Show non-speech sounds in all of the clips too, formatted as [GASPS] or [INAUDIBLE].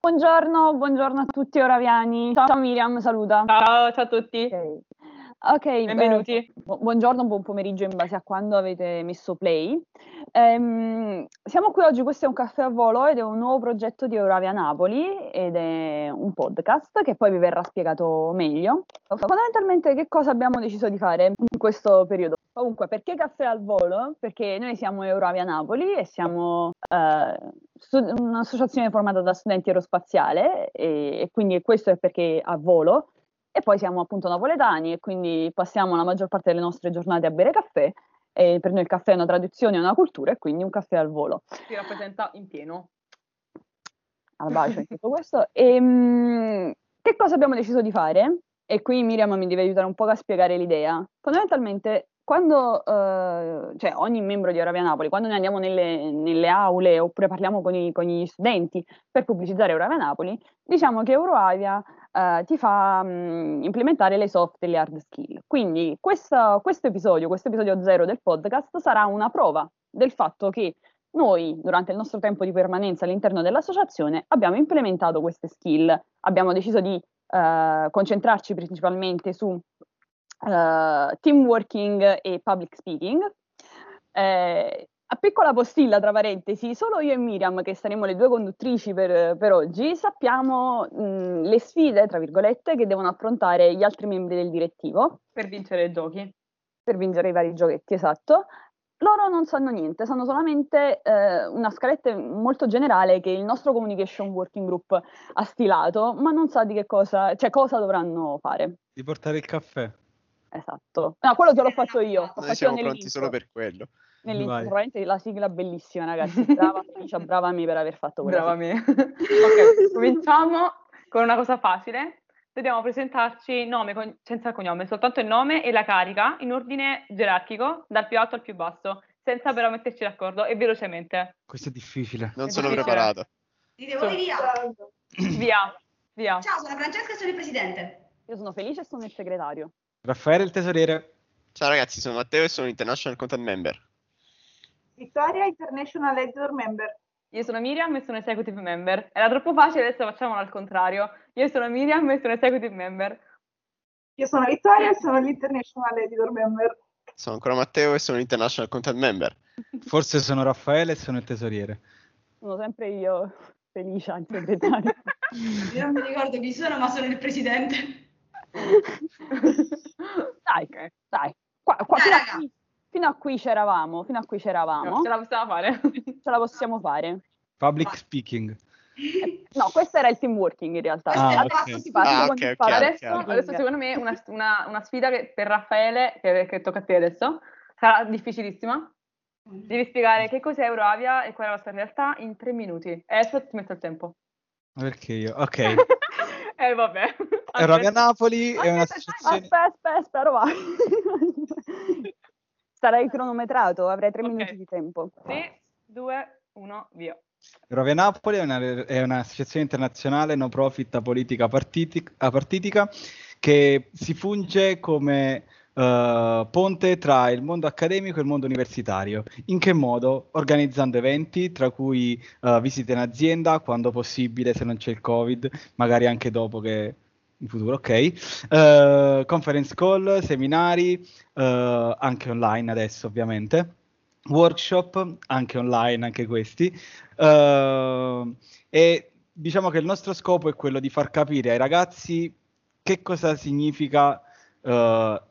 Buongiorno, buongiorno a tutti oraviani. Ciao Miriam, saluta. Ciao, ciao a tutti. Ok, okay benvenuti. Eh, buongiorno, buon pomeriggio in base a quando avete messo play. Ehm, siamo qui oggi, questo è un caffè a volo ed è un nuovo progetto di Euravia Napoli ed è un podcast che poi vi verrà spiegato meglio. Fondamentalmente che cosa abbiamo deciso di fare in questo periodo? Comunque, perché caffè al volo? Perché noi siamo Euravia Napoli e siamo eh, un'associazione formata da studenti aerospaziale e, e quindi questo è perché a volo. E poi siamo appunto napoletani e quindi passiamo la maggior parte delle nostre giornate a bere caffè. E per noi il caffè è una tradizione, è una cultura e quindi un caffè al volo. Si rappresenta in pieno. Al bacio in tutto questo. E, mh, che cosa abbiamo deciso di fare? E qui Miriam mi deve aiutare un po' a spiegare l'idea. Fondamentalmente quando, eh, cioè ogni membro di Euravia Napoli, quando noi andiamo nelle, nelle aule oppure parliamo con, i, con, gli studenti per pubblicizzare Euravia Napoli, diciamo che Euroavia eh, ti fa mh, mm, implementare le soft e le hard skill. Quindi questo, questo episodio, questo episodio zero del podcast sarà una prova del fatto che noi, durante il nostro tempo di permanenza all'interno dell'associazione, abbiamo implementato queste skill, abbiamo deciso di eh, concentrarci principalmente su uh, team working e public speaking. Eh, a piccola postilla, tra parentesi, solo io e Miriam, che saremo le due conduttrici per, per oggi, sappiamo mh, le sfide, tra virgolette, che devono affrontare gli altri membri del direttivo. Per vincere i giochi. Per vincere i vari giochetti, esatto. Loro non sanno niente, sanno solamente eh, una scaletta molto generale che il nostro Communication Working Group ha stilato, ma non sa di che cosa, cioè cosa dovranno fare. Di portare il caffè. Esatto. No, quello te l'ho fatto io. Noi siamo pronti solo per quello. Nell'intro, probabilmente la sigla bellissima, ragazzi. Brava [LAUGHS] Felicia, brava a me per aver fatto quello. Brava me. [LAUGHS] ok, [LAUGHS] cominciamo con una cosa facile. Dobbiamo presentarci nome con, senza cognome, soltanto il nome e la carica in ordine gerarchico, dal più alto al più basso, senza però metterci d'accordo e velocemente. Questo è difficile. Non È sono difficile. preparato. Dite voi via. [CLEARS THROAT] Via, via. Ciao, sono Francesca e sono il presidente. Io sono Felice e sono il segretario. Raffaele il tesoriere. Ciao ragazzi, sono Matteo e sono International Content Member. Vittoria International Editor Member. Io sono Miriam e sono executive member. Era troppo facile, adesso facciamolo al contrario. Io sono Miriam e sono executive member. Io sono Vittoria e sono l'International Editor Member. Sono ancora Matteo e sono International Content Member. Forse sono Raffaele e sono il tesoriere. Sono sempre io, Felicia, il segretario. [LAUGHS] Io non mi ricordo chi sono, ma sono il presidente. [LAUGHS] dai, dai. Qua, qua, Dai, fino, a qui, fino a qui c'eravamo, fino a qui c'eravamo. Ce la possiamo fare. [LAUGHS] Ce la possiamo fare. Public speaking. Eh, No, questo era il team working in realtà. Ah, passo Si parte Ah, con ok, il ok. public adesso, adesso secondo me una, una- una sfida che per Raffaele, che, che tocca a te adesso, sarà difficilissima. Devi spiegare che cos'è Euravia e qual è la sua realtà in tre minuti. E adesso ti metto il tempo. Perché io? Ok. [LAUGHS] eh vabbè. Eurovia Napoli è Aspetta, un'associazione... Aspetta, aspetta, spero va. [LAUGHS] Sarei cronometrato, avrei tre Ok. minuti di tempo. 3, 2, 1, via. Eurovia Napoli è, una- è un'associazione internazionale no profit apolitica partitic- apartitica che si funge come eh, ponte tra il mondo accademico e il mondo universitario. In che modo? Organizzando eventi, tra cui eh, visite in azienda, quando possibile, se non c'è il Covid, magari anche dopo che in futuro, ok. Eh, conference call, seminari, anche online adesso ovviamente. Workshop, anche online, anche questi. E diciamo che il nostro scopo è quello di far capire ai ragazzi che cosa significa, eh,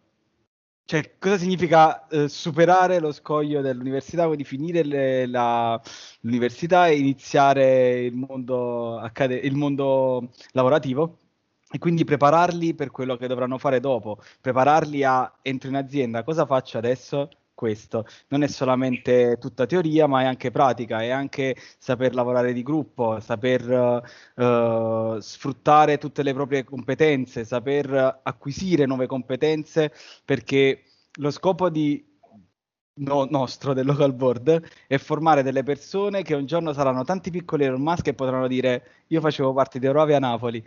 cioè cosa significa eh, superare lo scoglio dell'università, quindi finire le- la- l'università e iniziare il mondo, accade- il mondo lavorativo. E quindi prepararli per quello che dovranno fare dopo, prepararli a entro in azienda, cosa faccio adesso? Questo non è solamente tutta teoria, ma è anche pratica, è anche saper lavorare di gruppo, saper eh, sfruttare tutte le proprie competenze, saper acquisire nuove competenze, perché lo scopo di no- nostro del local board è formare delle persone che un giorno saranno tanti piccoli Elon Musk e potranno dire io facevo parte di Eurovia Napoli.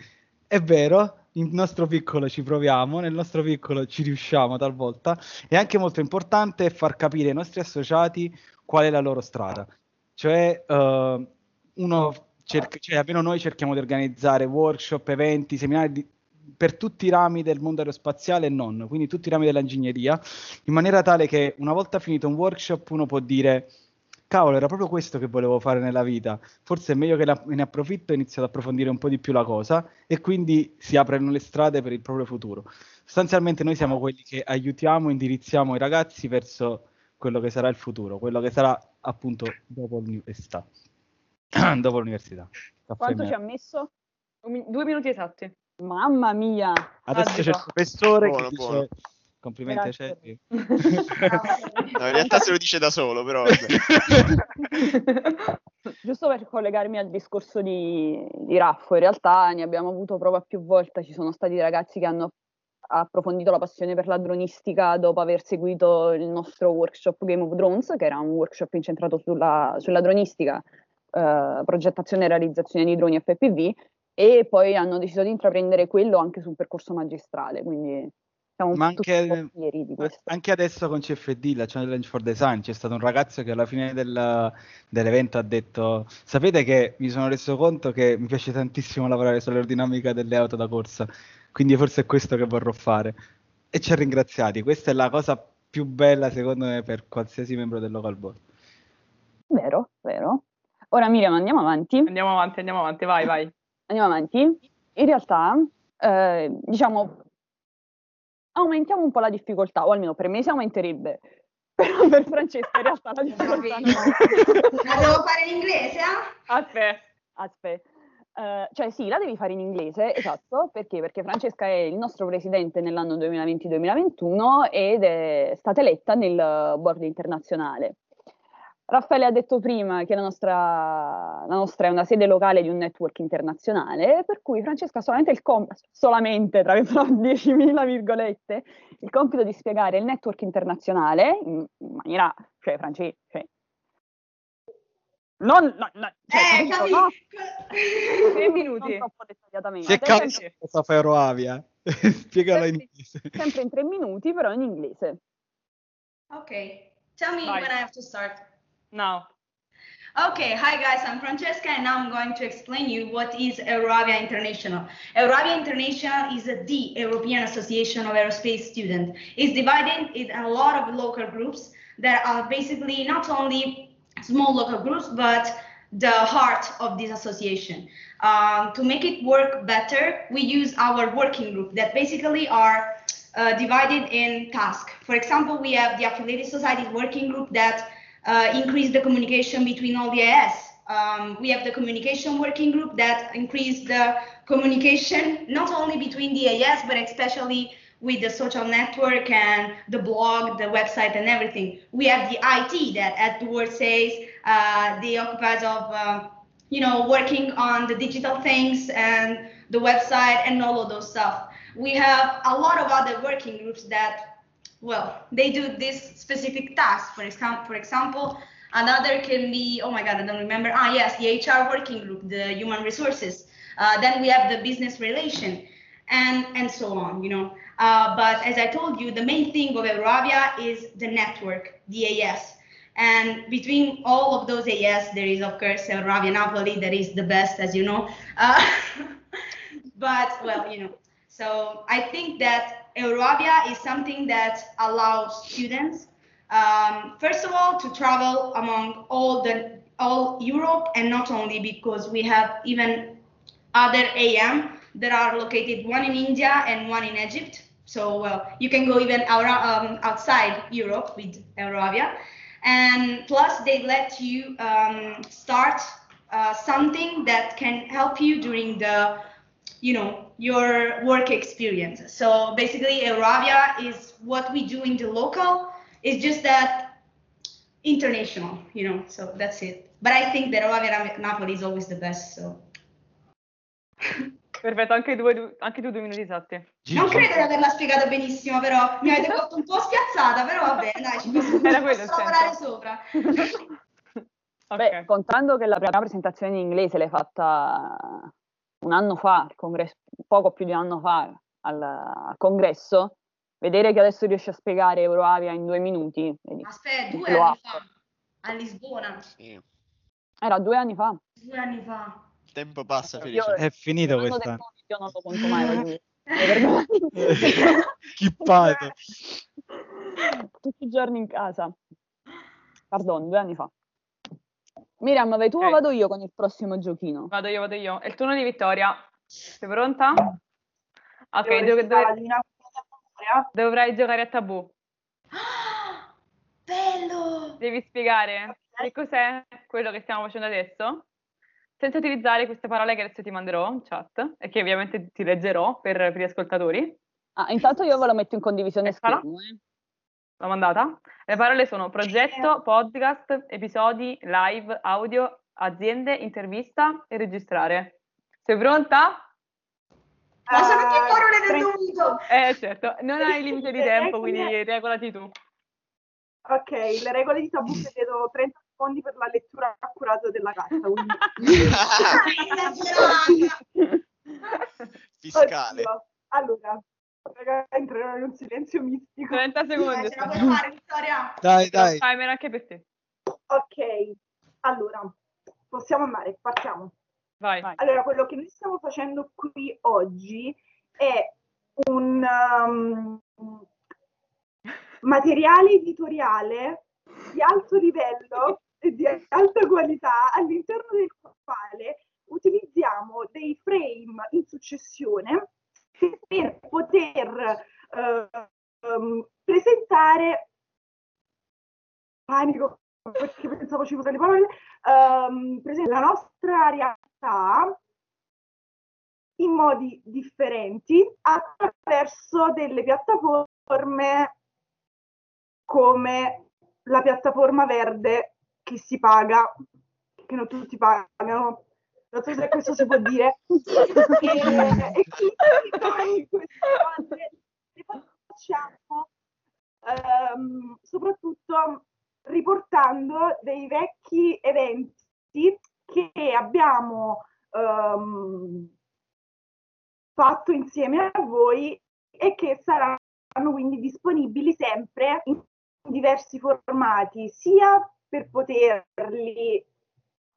È vero, nel nostro piccolo ci proviamo, nel nostro piccolo ci riusciamo talvolta. È anche molto importante far capire ai nostri associati qual è la loro strada. Cioè, eh, uno cerc- cioè, almeno noi cerchiamo di organizzare workshop, eventi, seminari di- per tutti i rami del mondo aerospaziale e non, quindi tutti i rami dell'ingegneria, in maniera tale che una volta finito un workshop uno può dire cavolo, era proprio questo che volevo fare nella vita, forse è meglio che la- ne approfitto e inizio ad approfondire un po' di più la cosa e quindi si aprono le strade per il proprio futuro. Sostanzialmente noi siamo quelli che aiutiamo, indirizziamo i ragazzi verso quello che sarà il futuro, quello che sarà appunto dopo l'università. [CLEARS THROAT] dopo l'università. Caffè Quanto ci merda. ha messo? Mi- due minuti esatti. Mamma mia! Adesso c'è il professore Buono, che dice buono. complimenti a Grazie. [LAUGHS] [LAUGHS] No, in realtà se lo dice da solo, però. [LAUGHS] Giusto per collegarmi al discorso di, di Raffo, in realtà ne abbiamo avuto prova più volte, ci sono stati ragazzi che hanno approfondito la passione per la dronistica dopo aver seguito il nostro workshop Game of Drones, che era un workshop incentrato sulla, sulla dronistica, eh, progettazione e realizzazione di droni FPV, e poi hanno deciso di intraprendere quello anche su un percorso magistrale, quindi siamo Ma anche-. Anche adesso con CFD, la Challenge for Design, c'è stato un ragazzo che alla fine del- dell'evento ha detto: Sapete che mi sono reso conto che mi piace tantissimo lavorare sull'aerodinamica delle auto da corsa, quindi forse è questo che vorrò fare. E ci ha ringraziati. Questa è la cosa più bella, secondo me, per qualsiasi membro del local board. Vero, vero. Ora Miriam, andiamo avanti. Andiamo avanti, andiamo avanti, vai, vai. [LAUGHS] Andiamo avanti. In realtà, eh, diciamo, aumentiamo un po' la difficoltà, o almeno per me si aumenterebbe. [LAUGHS] Però per Francesca in realtà la [LAUGHS] difficoltà no. La devo fare in inglese? Aspetta. Aspetta. Eh, cioè sì, la devi fare in inglese, esatto, perché? Perché Francesca è il nostro presidente nell'anno 2020-2021 ed è stata eletta nel board internazionale. Raffaele ha detto prima che la nostra, la nostra è una sede locale di un network internazionale, per cui Francesca ha solamente il compito, solamente tra 10.000 [LAUGHS] virgolette, il compito di spiegare il network internazionale in, in maniera, cioè Francesca, cioè, non, no, no, cioè, Eh, capito, capi- no? Tre minuti. Non troppo dettagliatamente. È sempre, capito cosa fa Euroavia? [LAUGHS] Spiegala in inglese. sempre in tre minuti, però in inglese. Okay. Tell me Vai. when I have to start. Now. Okay, hi guys, I'm Francesca and now I'm going to explain you what is Euravia International. Euravia International is a, the European Association of Aerospace Students. It's divided in a lot of local groups that are basically not only small local groups, but the heart of this association. Um, to make it work better, we use our working group that basically are uh, divided in tasks. For example, we have the affiliated societies working group that uh, increase the communication between all the AS. Um, we have the communication working group that increase the communication not only between the AS but especially with the social network and the blog, the website, and everything. We have the IT that, at the word says, uh, the occupies of um, you know working on the digital things and the website and all of those stuff. We have a lot of other working groups that well, they do this specific task. For example, for example, another can be, oh my God, I don't remember. Ah, yes, the HR working group, the human resources. Uh, then we have the business relation, and and so on. You know. Uh, but as I told you, the main thing of Euravia is the network, the AS. And between all of those AS, there is of course Euravia Napoli, that is the best, as you know. Uh, [LAUGHS] but well, you know. So I think that Euravia is something that allows students, um, first of all, to travel among all the all Europe, and not only because we have even other AM that are located one in India and one in Egypt. So well, you can go even um, outside Europe with Euravia, and plus they let you um, start uh, something that can help you during the you know your work experience. So basically Euravia is what we do in the local. It's just that international you know so that's it. But i think that Euravia Napoli is always the best so. [LAUGHS] Perfetto, anche, due, anche tu due minuti esatti. non credo di averla spiegata benissimo però mi avete fatto un po' spiazzata però vabbè dai ci posso, Era ci quello il posso lavorare sopra. [LAUGHS] [LAUGHS] Beh, Ok. contando che la prima presentazione in inglese l'hai fatta un anno fa, al congresso, poco più di un anno fa al, al congresso, vedere che adesso riesci a spiegare Euroavia in due minuti, vedi, aspetta due anni apro. fa a Lisbona Sì. era due anni fa. due anni fa tempo passa, Io- Felice. È finito. Covid Io non lo conto mai. Perdonami. [LAUGHS] Schippato. [LAUGHS] Tutti i giorni in casa. Pardon, due anni fa. Miriam, vai tu Ok. o vado io con il prossimo giochino? Vado io, vado io. È il turno di Vittoria. Sei pronta? Ok, Devo dov- dovrai giocare a tabù. Ah, [GASPS] bello! Devi spiegare che cos'è quello che stiamo facendo adesso, senza utilizzare queste parole che adesso ti manderò in chat e che ovviamente ti leggerò per, per gli ascoltatori. Ah, intanto io ve lo metto in condivisione Eccola. schermo. eh. L'ho mandata. Le parole sono progetto, podcast, episodi, live, audio, aziende, intervista e registrare. Sei pronta? Ma sono Eh, parole del tre- Eh dovuto! certo, non hai limite di [LAUGHS] tempo, quindi regolati tu. Ok, le regole di tabù chiedo 30 secondi per la lettura accurata della carta. Quindi... [LAUGHS] [LAUGHS] Fiscale. Oddio. Allora, raga, entrerò in un silenzio mistico. 30 secondi. Eh, Ce la puoi fare, Vittoria? Dai, dai. Timer anche per te. Ok, allora, possiamo andare, partiamo. Vai. Vai. Allora, quello che noi stiamo facendo qui oggi è un um, materiale editoriale di alto livello e di alta qualità all'interno del quale utilizziamo dei frame in successione per poter eh, ehm, presentare panico perché pensavo ci fossero le parole ehm, presentare la nostra realtà in modi differenti attraverso delle piattaforme come la piattaforma verde che si paga, che non tutti pagano. Non so se questo si può dire. [LAUGHS] e, e quindi noi queste cose le facciamo ehm, soprattutto riportando dei vecchi eventi che abbiamo ehm, fatto insieme a voi e che saranno quindi disponibili sempre in diversi formati, sia per poterli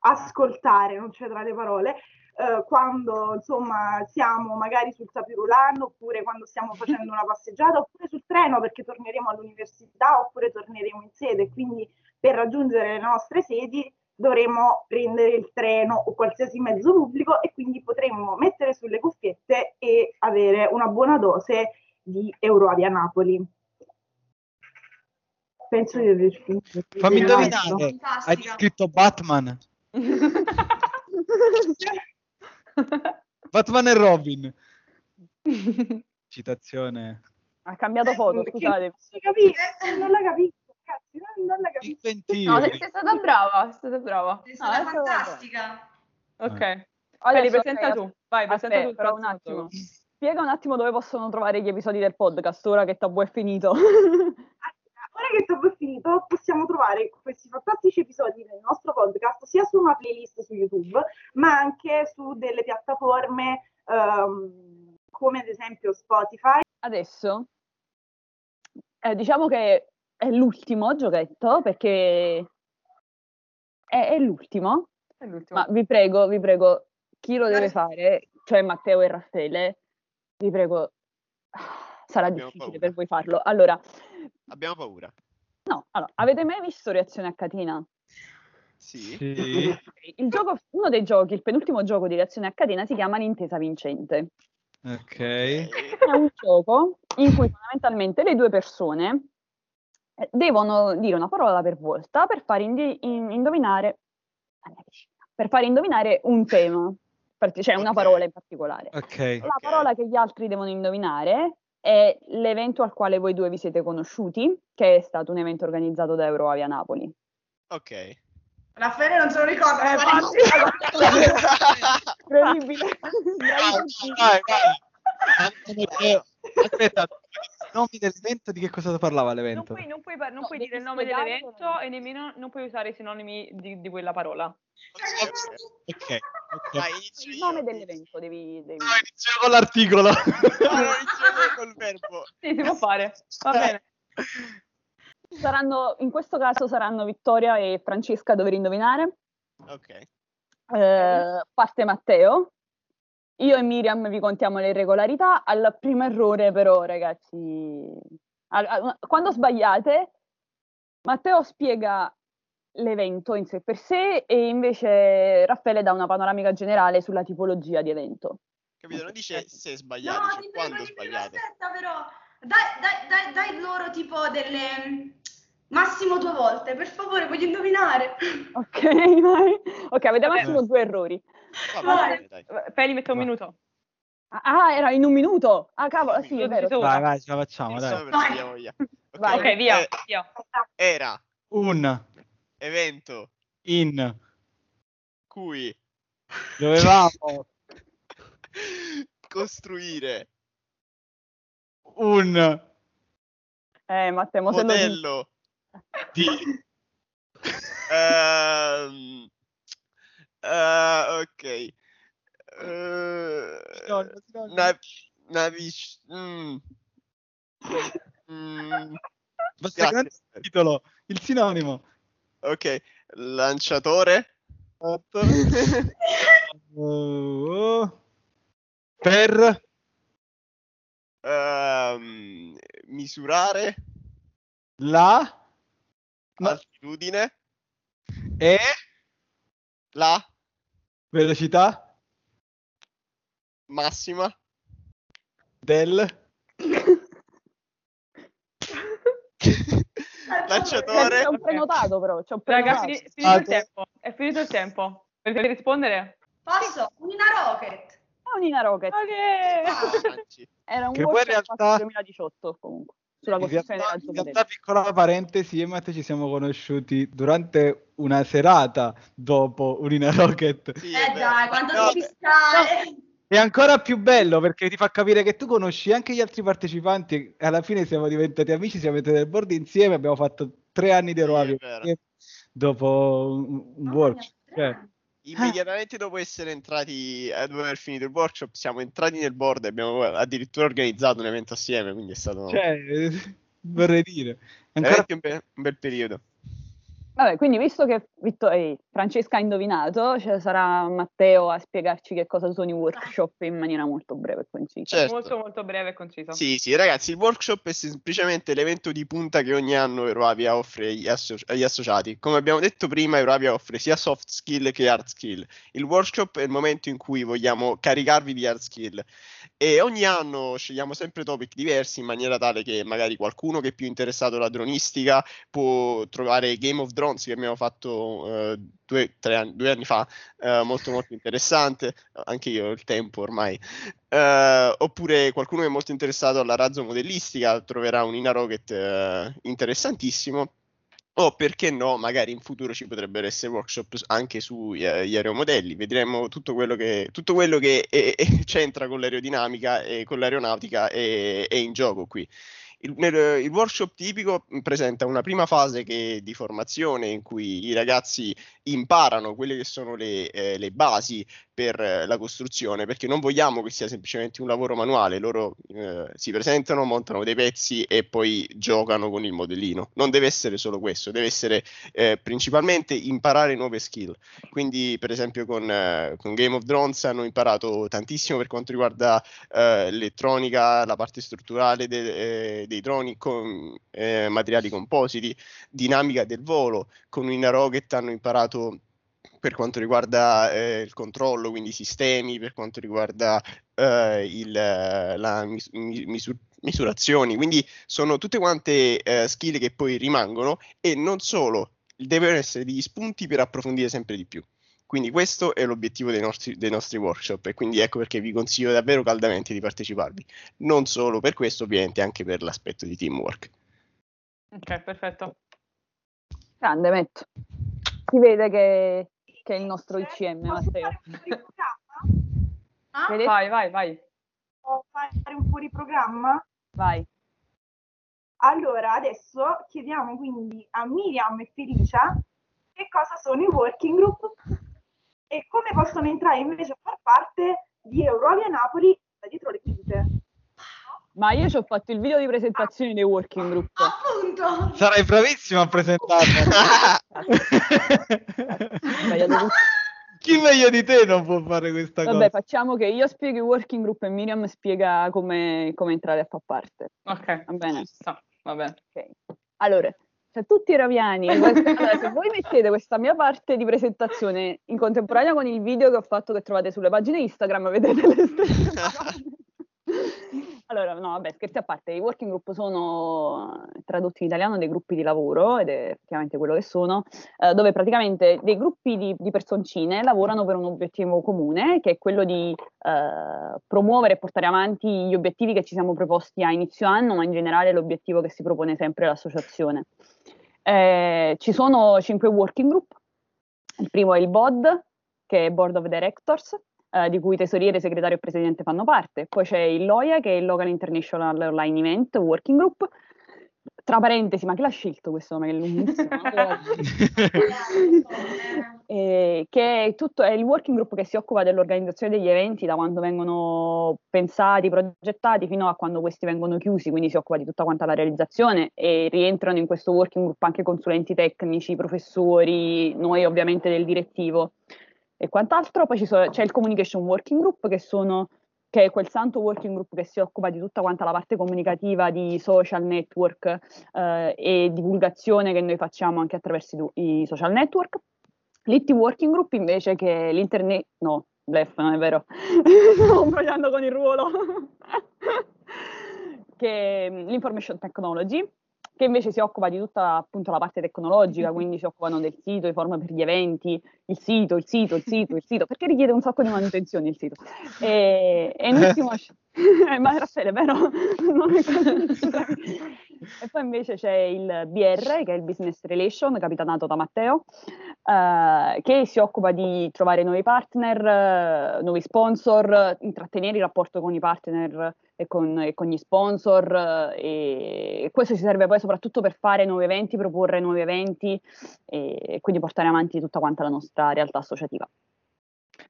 ascoltare, non c'è tra le parole, eh, quando insomma siamo magari sul tapirulan oppure quando stiamo facendo una passeggiata oppure sul treno perché torneremo all'università oppure torneremo in sede, quindi per raggiungere le nostre sedi dovremo prendere il treno o qualsiasi mezzo pubblico e quindi potremo mettere sulle cuffiette e avere una buona dose di Euroavia Napoli. Penso di aver finito. Fammi indovinare. Hai scritto Batman. [LAUGHS] Batman e Robin. Citazione. Ha cambiato foto, scusate. Non capire, non la capisco, ragazzi, non, non la capisco. Inventivi. No, sei stata brava, sei stata brava. Sei Ah, stata vado. fantastica. Ok. Adesso, Feli, presenta ok, tu. Vai, presenta aspetta, tu. però un attimo. Spiega un attimo dove possono trovare gli episodi del podcast ora che Tabù è finito. [LAUGHS] Che Tabù è finito, possiamo trovare questi fantastici episodi nel nostro podcast, sia su una playlist su YouTube, ma anche su delle piattaforme ehm, come ad esempio Spotify. Adesso eh, diciamo che è l'ultimo giochetto perché è, è l'ultimo, È l'ultimo. ma vi prego, vi prego, chi lo deve fare, cioè Matteo e Raffaele, vi prego, ah, sarà Abbiamo difficile paura. per voi farlo. Allora, Abbiamo paura. no, allora, avete mai visto Reazione a Catena? Sì. Sì. Il gioco, uno dei giochi, il penultimo gioco di Reazione a Catena si chiama L'intesa vincente. Ok. È un gioco in cui fondamentalmente le due persone eh, devono dire una parola per volta per far indi- in- indovinare per far indovinare un tema, cioè una parola in particolare. Ok. La parola che gli altri devono indovinare è l'evento al quale voi due vi siete conosciuti, che è stato un evento organizzato da Euroavia Napoli. Ok. Raffaele non se lo ricorda. Eh, ma- Incredibile. [LAUGHS] Vai, vai. [LAUGHS] Perché- Aspetta, nomi dell'evento di che cosa parlava Non l'evento? puoi, non puoi par- non No, puoi dire il nome dell'evento e nemmeno non puoi usare i sinonimi di, di quella parola. Ok, ok. Dai, inizio Il nome dell'evento devi... devi- No, iniziamo con l'articolo. Inizio io col verbo. [LAUGHS] Sì, si può fare. Va bene. Saranno, in questo caso saranno Vittoria e Francesca a dover indovinare. Ok. Eh, parte Matteo. Io e Miriam vi contiamo le irregolarità. Al primo errore, però, ragazzi, al- al- quando sbagliate, Matteo spiega l'evento in sé per sé e invece Raffaele dà una panoramica generale sulla tipologia di evento. Capito? Non dice se No, sbagliate, cioè prego, quando sbagliate. aspetta però. Dai, dai, dai, dai loro tipo delle... Massimo due volte, per favore, voglio indovinare. Ok, [LAUGHS] vai. Ok, avete Vabbè. massimo due errori. Va bene, dai. Feli mette un Va. minuto. Ah, era in un minuto. Ah, cavolo, sì, è vero. Vai, vai, ce la facciamo, dai. via voglia. Ok, Vai. Ok, via, eh, via. Era Un, evento in, cui dovevamo, [LAUGHS] costruire un Eh, Matteo, modello di [LAUGHS] Ehm, eh, ok. Eh, Sinonimo, sinonimo. na- navic- mm. Mm, il titolo, il sinonimo. Ok, lanciatore. [LAUGHS] Oh. Per Ehm, misurare la No. altitudine. e La velocità massima. del [LAUGHS] lanciatore. C'è un prenotato però, c'è un Raga, prenotato. fini- finito il Ah, tempo. È finito il tempo. Volete rispondere? Posso? Una rocket. È un Nina Rocket. Ok. Lanci. Era un Che poi in realtà- fatto 2018 comunque, sulla in costruzione realtà, in realtà, piccola parentesi, io e Matteo ci siamo conosciuti durante una serata dopo Urina [LAUGHS] Rocket. Sì, è Eh dai, quanto No, devi stare? È ancora più bello perché ti fa capire che tu conosci anche gli altri partecipanti e alla fine siamo diventati amici, siamo entrati nel board insieme, abbiamo fatto tre anni di Sì, vero. insieme dopo un, un Mamma workshop. Cioè, Immediatamente dopo essere entrati, eh, dopo aver finito il workshop, siamo entrati nel board e abbiamo addirittura organizzato un evento assieme, quindi è stato cioè, eh, [LAUGHS] vorrei dire, è ancora un, be- un bel periodo. Vabbè, quindi visto che Vitto- eh, Francesca ha indovinato, ci sarà Matteo a spiegarci che cosa sono i workshop in maniera molto breve e concisa. Certo. Molto molto breve e conciso. Sì, sì, ragazzi, il workshop è semplicemente l'evento di punta che ogni anno Eurovia offre agli, asso- agli associati. Come abbiamo detto prima, Eurovia offre sia soft skill che hard skill. Il workshop è il momento in cui vogliamo caricarvi di hard skill e ogni anno scegliamo sempre topic diversi in maniera tale che magari qualcuno che è più interessato alla dronistica può trovare Game of Drones che abbiamo fatto eh, due, anni, due anni fa, eh, molto molto interessante, anche io ho il tempo ormai. Eh, oppure qualcuno che è molto interessato alla razzo modellistica troverà un Ina Rocket interessantissimo. O perché no, magari in futuro ci potrebbero essere workshop anche sugli aeromodelli. Vedremo tutto quello che, tutto quello che è- è- [LAUGHS] c'entra con l'aerodinamica e con l'aeronautica è, è in gioco qui. Il, nel- il workshop tipico presenta una prima fase che- di formazione in cui i ragazzi imparano quelle che sono le, eh, le basi per eh, la costruzione, perché non vogliamo che sia semplicemente un lavoro manuale, loro eh, si presentano, montano dei pezzi e poi giocano con il modellino. Non deve essere solo questo, deve essere eh, principalmente imparare nuove skill. Quindi, per esempio, con, eh, con Game of Drones hanno imparato tantissimo per quanto riguarda eh, elettronica, la parte strutturale de- eh, dei droni con eh, materiali compositi, dinamica del volo. Con Wina Rocket hanno imparato per quanto riguarda eh, il controllo, quindi i sistemi, per quanto riguarda eh, il, la mis- mi- misur- misurazioni, quindi sono tutte quante eh, skill che poi rimangono e non solo, devono essere degli spunti per approfondire sempre di più. Quindi questo è l'obiettivo dei nostri, dei nostri workshop e quindi ecco perché vi consiglio davvero caldamente di parteciparvi. Non solo per questo, ovviamente anche per l'aspetto di teamwork. Ok, perfetto. Grande, metto. Si vede che, che è il nostro ICM, fare Matteo. Ah? [LAUGHS] Vai, vai, vai. Posso fare un fuoriprogramma? Vai. Allora, adesso chiediamo quindi a Miriam e Felicia che cosa sono i working group e come possono entrare invece a far parte di Eurovia Napoli da dietro le quinte. Ma io ci ho fatto il video di presentazione dei working group. Appunto. Sarai bravissimo a presentarla. Tutto. [LAUGHS] Chi meglio di te non può fare questa Vabbè, cosa? facciamo che io spiego i working group e Miriam spiega come, come entrare a far parte. Ok, Va bene. sta, va bene. Ok. Allora, se tutti i raviani, [LAUGHS] allora, se voi mettete questa mia parte di presentazione in contemporanea con il video che ho fatto che trovate sulle pagine Instagram, vedete le stesse [LAUGHS] cose. Allora, no, vabbè, scherzi a parte, i working group sono tradotti in italiano dei gruppi di lavoro, ed è effettivamente quello che sono, eh, dove praticamente dei gruppi di, di personcine lavorano per un obiettivo comune, che è quello di eh, promuovere e portare avanti gli obiettivi che ci siamo proposti a inizio anno, ma in generale l'obiettivo che si propone sempre l'associazione. Eh, ci sono cinque working group, il primo è il BOD, che è Board of Directors, eh, di cui tesoriere, segretario e presidente fanno parte. Poi c'è il LOIA, che è il Local International Online Event Working Group. Tra parentesi, ma chi l'ha scelto questo nome? Che è lunghissimo. [LAUGHS] Eh, che è, tutto, è il working group che si occupa dell'organizzazione degli eventi da quando vengono pensati, progettati fino a quando questi vengono chiusi, quindi si occupa di tutta quanta la realizzazione e rientrano in questo working group anche consulenti tecnici, professori, noi ovviamente del direttivo e quant'altro. Poi so, c'è il Communication Working Group, che, sono, che, è quel santo working group che si occupa di tutta quanta la parte comunicativa di social network eh, e divulgazione che noi facciamo anche attraverso i, i social network. L'IT Working Group invece che è l'internet... No, blef, non è vero. [LAUGHS] Sto sbagliando con il ruolo. [LAUGHS] che è l'Information Technology, che invece si occupa di tutta appunto la parte tecnologica, [LAUGHS] quindi si occupano del sito, i forum per gli eventi, il sito, il sito, il sito, il sito, perché richiede un sacco di manutenzione il sito. E, e in ultimo, [LAUGHS] [LAUGHS] ma Raffaele, vero? Non è così. E poi invece c'è il BR, che è il Business Relation, capitanato da Matteo, eh, che si occupa di trovare nuovi partner, eh, nuovi sponsor, intrattenere il rapporto con i partner e con, e con gli sponsor e, questo ci serve poi soprattutto per fare nuovi eventi, proporre nuovi eventi e, quindi portare avanti tutta quanta la nostra realtà associativa.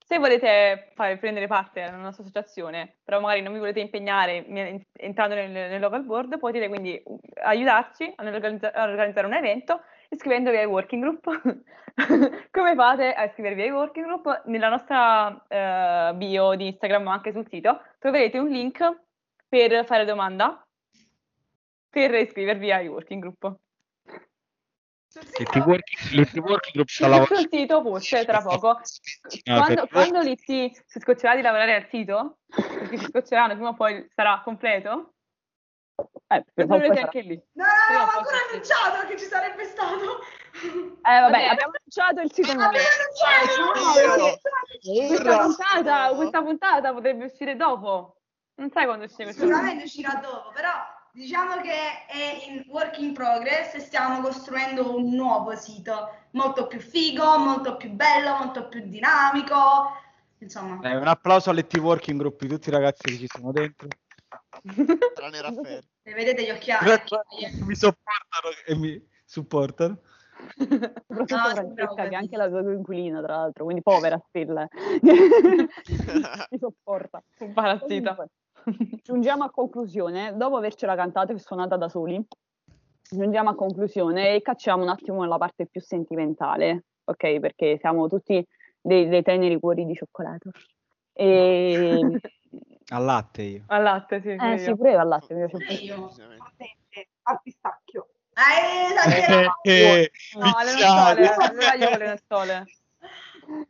Se volete fare, prendere parte a una nostra associazione, però magari non vi volete impegnare entrando nel, nel local board, potete quindi aiutarci a organizzare un evento iscrivendovi ai working group. [LAUGHS] Come fate a iscrivervi ai working group? Nella nostra eh, bio di Instagram, ma anche sul sito, troverete un link per fare domanda per iscrivervi ai working group. L'IT working, working group sta lavorando. Sul sito forse tra poco. Quando, quando l'IT si scoccerà di lavorare al sito, perché si scocceranno prima o poi sarà completo, eh, troverete anche lì. No, no, no, ancora annunciato che ci sarebbe stato. Eh, vabbè, vabbè. abbiamo annunciato il sito nuovo. Questa puntata, questa puntata potrebbe uscire dopo. Non sai quando uscirà questa Sicuramente uscirà dopo, però diciamo che è in work in progress e stiamo costruendo un nuovo sito molto più figo, molto più bello, molto più dinamico. Insomma. Eh, un applauso alle T Working Group, di tutti i ragazzi che ci sono dentro. [LAUGHS] Tranne Raffaele. Vedete gli occhiali. mi sopportano e mi supportano. Soprattutto No, che anche la tua coinquilina, tra l'altro, quindi povera stella. [LAUGHS] mi sopporta. Imbarazzita. Comunque, giungiamo a conclusione, dopo avercela cantata e suonata da soli, giungiamo a conclusione e cacciamo un attimo nella parte più sentimentale, ok? Perché siamo tutti dei, dei teneri cuori di cioccolato. E... [LAUGHS] Al latte io. Al latte, sì. Eh sì, pure io al latte mi piace io. Al pistacchio. Eh, esagerato. Eh, No, le viziati. nocciole, le nocciole.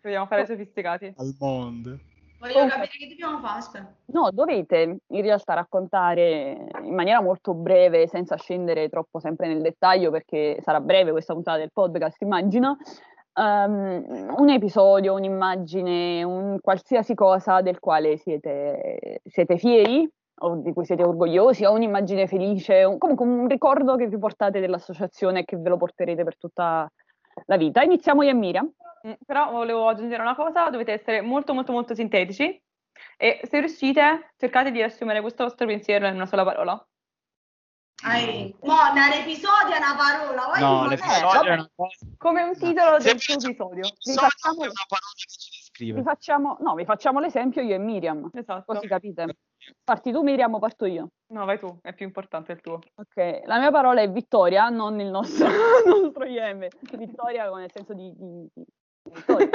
Vogliamo fare sofisticati. Al mondo. Voglio capire che dobbiamo fare, aspetta. No, dovete in realtà raccontare in maniera molto breve, senza scendere troppo sempre nel dettaglio, perché sarà breve questa puntata del podcast, immagino, ehm, un episodio, un'immagine, un qualsiasi cosa del quale siete, siete fieri o di cui siete orgogliosi, o un'immagine felice, un- comunque un ricordo che vi portate dell'associazione e che ve lo porterete per tutta la vita. Iniziamo io e Miriam. Mm, Però volevo aggiungere una cosa, dovete essere molto molto molto sintetici e se riuscite cercate di riassumere questo vostro pensiero in una sola parola. Ai, mo, nell'episodio è una parola, poi No, è. l'episodio è una cosa. Come un titolo Se del suo episodio. Vi facciamo- è una parola che ci Vi facciamo, no, vi facciamo l'esempio io e Miriam, Esatto. così capite. Parti tu Miriam o parto io? No, vai tu, è più importante il tuo. Ok, la mia parola è vittoria, non il nostro, [LAUGHS] il nostro IM. Vittoria nel senso di, di- di- vittoria.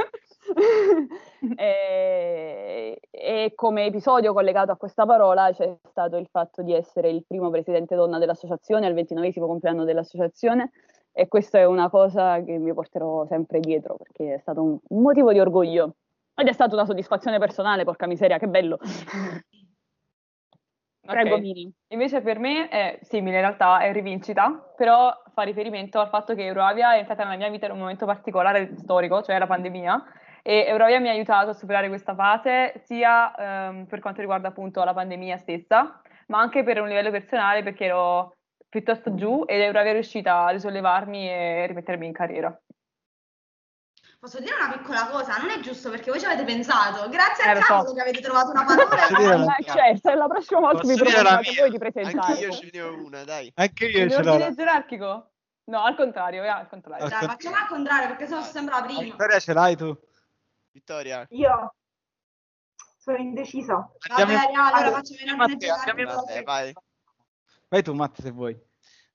[LAUGHS] e, e come episodio collegato a questa parola c'è stato il fatto di essere il primo presidente donna dell'associazione, al ventinovesimo compleanno dell'associazione e questa è una cosa che mi porterò sempre dietro perché è stato un, un motivo di orgoglio ed è stata una soddisfazione personale, porca miseria, che bello. Prego, Ok. Miri. Invece per me è simile in realtà, è rivincita, però fa riferimento al fatto che Eurovia è entrata nella mia vita in un momento particolare storico, cioè la pandemia, e Eurovia mi ha aiutato a superare questa fase sia ehm, per quanto riguarda appunto la pandemia stessa, ma anche per un livello personale perché ero piuttosto giù ed Eurovia è riuscita a risollevarmi e rimettermi in carriera. Posso dire una piccola cosa? Non è giusto perché voi ci avete pensato. Grazie Eh, al lo so. che avete trovato una parola. Mia? certo, la prossima volta Posso vi mia? voi di Anche presentare. io ce ne ho una, dai. Anche io ce l'ho. ordine gerarchico? No, al contrario, eh, al contrario. Dai, facciamo al contrario perché sennò sembra la prima. Vittoria ce l'hai tu? Vittoria. Io sono indecisa. Vabbè, Andiamo- allora facciamo in ordine Matteo, gerarchico. vai. Vai tu, Matt, se vuoi.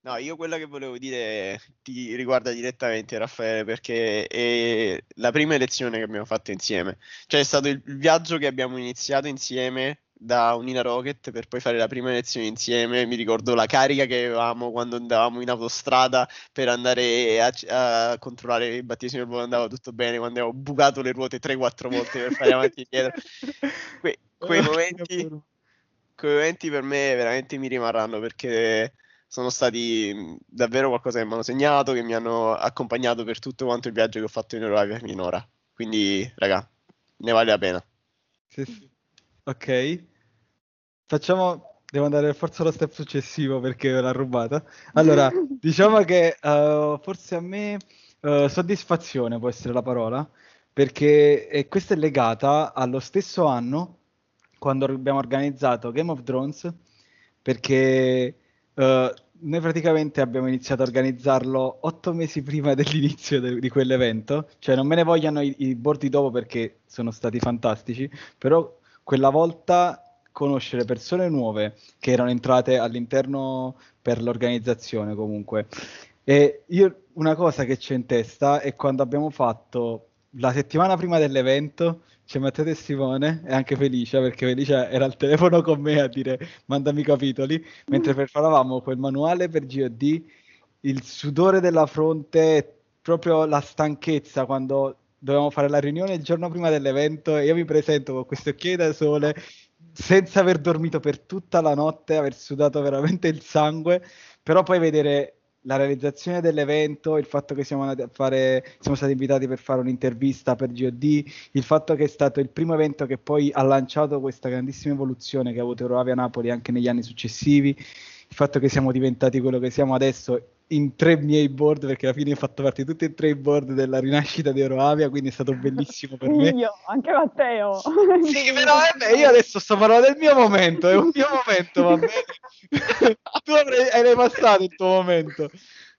No, io quello che volevo dire ti riguarda direttamente Raffaele perché è la prima elezione che abbiamo fatto insieme. Cioè è stato il viaggio che abbiamo iniziato insieme da Unina Rocket per poi fare la prima elezione insieme. Mi ricordo la carica che avevamo quando andavamo in autostrada per andare a, a controllare il battesimo del volo andava tutto bene, quando abbiamo bucato le ruote 3-4 volte per fare avanti e indietro. Que- quei [LAUGHS] momenti quei momenti per me veramente mi rimarranno perché sono stati mh, davvero qualcosa che mi hanno segnato, che mi hanno accompagnato per tutto quanto il viaggio che ho fatto in Eurovia finora. Quindi, raga, ne vale la pena. Sì, sì. Ok. Facciamo... Devo andare forza allo step successivo perché l'ha rubata. Allora, [LAUGHS] diciamo che eh, forse a me eh, soddisfazione può essere la parola, perché eh, questa è legata allo stesso anno quando abbiamo organizzato Game of Thrones, perché eh, noi praticamente abbiamo iniziato a organizzarlo otto mesi [LAUGHS] prima dell'inizio de- di quell'evento, cioè non me ne vogliano i, i bordi dopo perché sono stati fantastici, però quella volta conoscere persone nuove che erano entrate all'interno per l'organizzazione comunque. E io una cosa che c'è in testa è quando abbiamo fatto la settimana prima dell'evento c'è Matteo e Simone? E anche Felicia, perché Felicia era al telefono con me a dire mandami i capitoli, mentre preparavamo quel manuale per GOD, il sudore della fronte, proprio la stanchezza quando dovevamo fare la riunione il giorno prima dell'evento e io mi presento con questi occhiali da sole senza aver dormito per tutta la notte, aver sudato veramente il sangue, però poi vedere la realizzazione dell'evento, il fatto che siamo fare, siamo stati invitati per fare un'intervista per GOD, il fatto che è stato il primo evento che poi ha lanciato questa grandissima evoluzione che ha avuto Eurovia Napoli anche negli anni successivi, il fatto che siamo diventati quello che siamo adesso in tre miei board, perché alla fine ho fatto parte di tutti e tre i board della rinascita di Eurovia, quindi è stato bellissimo per me. Io, anche Matteo. Sì, [LAUGHS] però eh, beh, io adesso sto parlando del mio momento, è un mio momento, va bene? [LAUGHS] tu hai passato il tuo momento,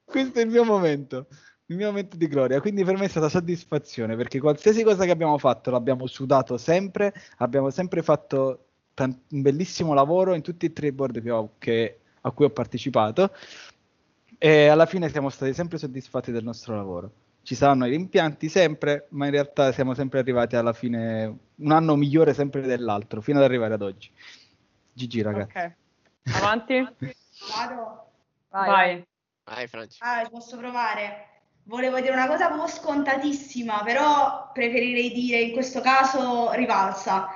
questo è il mio momento, il mio momento di gloria, quindi per me è stata soddisfazione, perché qualsiasi cosa che abbiamo fatto l'abbiamo sudato sempre, abbiamo sempre fatto tan- un bellissimo lavoro in tutti e tre i board che ho- che- a cui ho partecipato e alla fine siamo stati sempre soddisfatti del nostro lavoro. Ci saranno i rimpianti sempre, ma in realtà siamo sempre arrivati alla fine, un anno migliore sempre dell'altro, fino ad arrivare ad oggi. GG ragazzi. Ok. Avanti? Vado. Vai, Vai. Vai, Franci. Ah, posso provare. Volevo dire una cosa proprio scontatissima, però preferirei dire in questo caso rivalsa,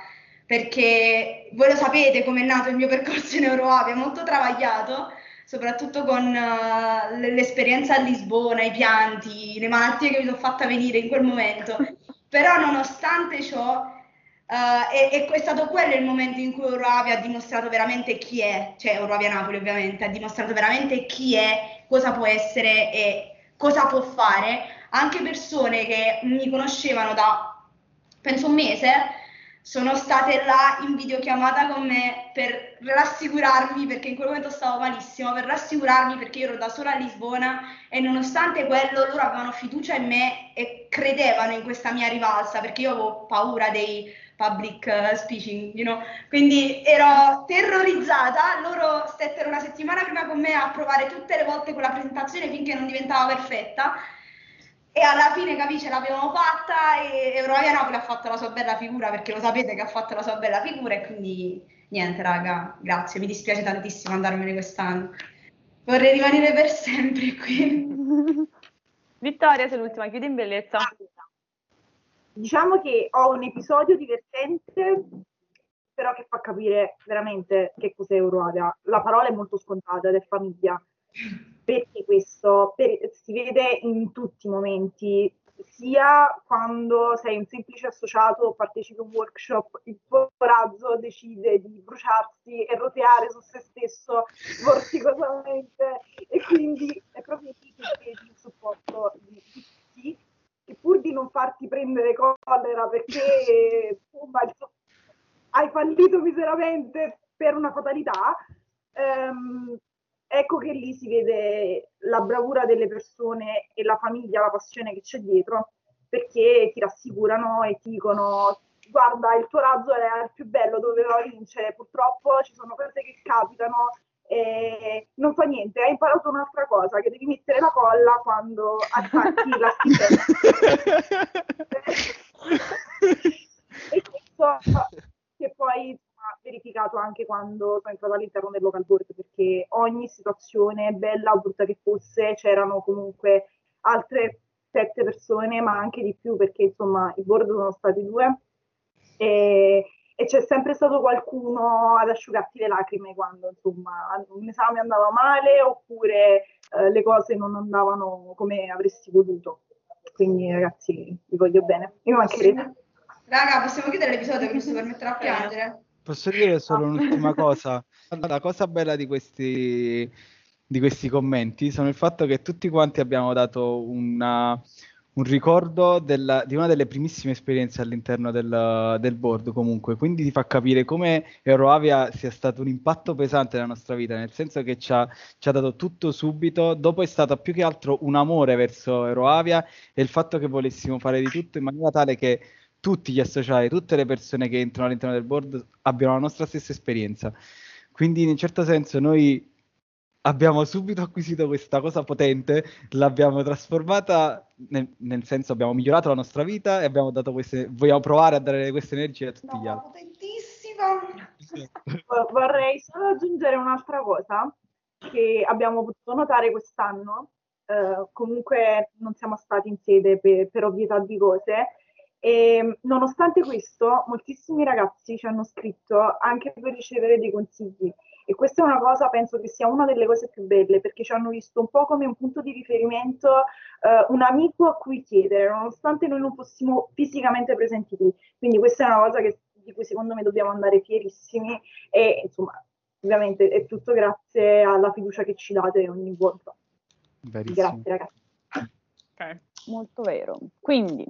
perché voi lo sapete come è nato il mio percorso in Euroavia, molto travagliato, soprattutto con l- l'esperienza a Lisbona, i pianti, le malattie che mi sono fatta venire in quel momento. [LAUGHS] Però nonostante ciò, eh, è, è stato quello il momento in cui Eurovia ha dimostrato veramente chi è, cioè Eurovia Napoli ovviamente, ha dimostrato veramente chi è, cosa può essere e cosa può fare. Anche persone che mi conoscevano da penso un mese sono state là in videochiamata con me per rassicurarmi perché in quel momento stavo malissimo, per rassicurarmi perché ero da sola a Lisbona e nonostante quello loro avevano fiducia in me e credevano in questa mia rivalsa perché io avevo paura dei public eh, speaking, you know? quindi ero terrorizzata, loro stettero una settimana prima con me a provare tutte le volte quella presentazione finché non diventava perfetta e alla fine capì ce l'abbiamo fatta e Eurovia Napoli ha fatto la sua bella figura perché lo sapete che ha fatto la sua bella figura e quindi niente raga, grazie, mi dispiace tantissimo andarmene quest'anno. Vorrei rimanere per sempre qui. [LAUGHS] Vittoria, sei l'ultima, chiudi in bellezza. Diciamo che ho un episodio divertente, però che fa capire veramente che cos'è Euroaga. La parola è molto scontata ed è famiglia. Perché questo? Per- si vede in tutti i momenti, sia quando sei un semplice associato, partecipi a un workshop, il tuo razzo decide di bruciarsi e roteare su se stesso vorticosamente e quindi è proprio lì che vedi il supporto di tutti e pur di non farti prendere collera perché insomma, hai fallito miseramente per una fatalità, ehm, ecco che lì si vede la bravura delle persone e la famiglia, la passione che c'è dietro, perché ti rassicurano e ti dicono guarda il tuo razzo è il più bello, doveva vincere, purtroppo ci sono cose che capitano e non fa niente, hai imparato un'altra cosa, che devi mettere la colla quando attacchi la [LAUGHS] schifezza. [LAUGHS] e questo che poi verificato anche quando sono entrata all'interno del local board, perché ogni situazione, bella o brutta che fosse, c'erano comunque altre sette persone, ma anche di più, perché insomma i board sono stati due. E, e c'è sempre stato qualcuno ad asciugarti le lacrime quando insomma un esame andava male oppure eh, le cose non andavano come avresti voluto. Quindi ragazzi, vi voglio bene. Io mancherete. Raga, possiamo chiudere l'episodio che mi sto per mettere a piangere? Posso dire [LAUGHS] solo un'ultima cosa? La cosa bella di questi, di questi commenti sono il fatto che tutti quanti abbiamo dato una, un ricordo della, di una delle primissime esperienze all'interno del, del, board comunque, quindi ti fa capire come Euroavia sia stato un impatto pesante nella nostra vita, nel senso che ci ha, ci ha dato tutto subito, dopo è stato più che altro un amore verso Euroavia e il fatto che volessimo fare di tutto in maniera tale che tutti gli associati, tutte le persone che entrano all'interno del board abbiano la nostra stessa esperienza. Quindi in un certo senso noi abbiamo subito acquisito questa cosa potente, l'abbiamo trasformata, nel, nel, senso abbiamo migliorato la nostra vita e abbiamo dato queste, vogliamo provare a dare queste energie a tutti no, gli altri. Potentissima! [LAUGHS] Vorrei solo aggiungere un'altra cosa che abbiamo potuto notare quest'anno, eh, comunque non siamo stati in sede per, per ovvietà di cose, e nonostante questo, moltissimi ragazzi ci hanno scritto anche per ricevere dei consigli e questa è una cosa, penso che sia una delle cose più belle perché ci hanno visto un po' come un punto di riferimento, eh, un amico a cui chiedere, nonostante noi non fossimo fisicamente presenti qui. Quindi questa è una cosa che, di cui secondo me dobbiamo andare fierissimi e insomma, ovviamente è tutto grazie alla fiducia che ci date ogni volta. Grazie ragazzi. Okay. Molto vero. Quindi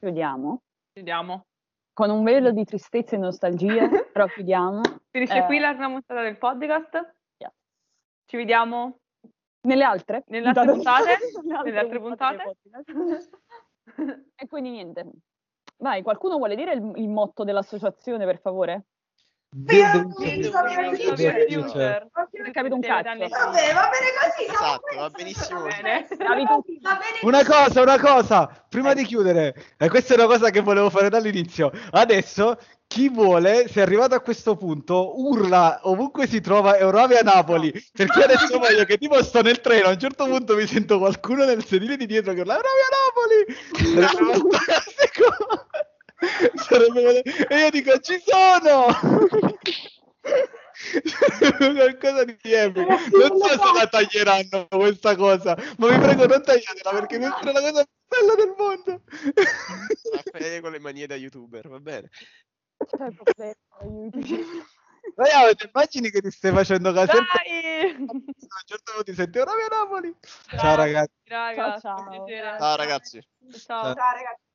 Chiudiamo. Chiudiamo. Con un velo di tristezza e nostalgia, [LAUGHS] però chiudiamo. Finisce eh, qui la prima puntata del podcast. Yeah. Ci vediamo nelle altre, nelle altre puntate. nelle altre puntate. [LAUGHS] [LAUGHS] e quindi niente. Vai, qualcuno vuole dire il, il motto dell'associazione, per favore? Una cosa, una cosa, prima di chiudere, e questa è una cosa che volevo fare dall'inizio. Adesso chi vuole, se è arrivato a questo punto, urla ovunque si trova Eurovia Napoli. Perché adesso voglio che tipo sto nel treno, a un certo punto mi sento qualcuno nel sedile di dietro che urla Eurovia Napoli. [LAUGHS] [LAUGHS] Sarebbe... E io dico ci sono! [LAUGHS] qualcosa di epico. Non so se la taglieranno questa cosa, ma vi prego non tagliatela perché questa è la cosa più bella del mondo. A con le manie da youtuber, va bene. Vogliamo, ti immagini che ti stai facendo caso? Dai! A un certo punto ti senti ora a Napoli. Ciao ragazzi. Ciao, ciao. Ciao ragazzi. Ciao. Ciao ragazzi.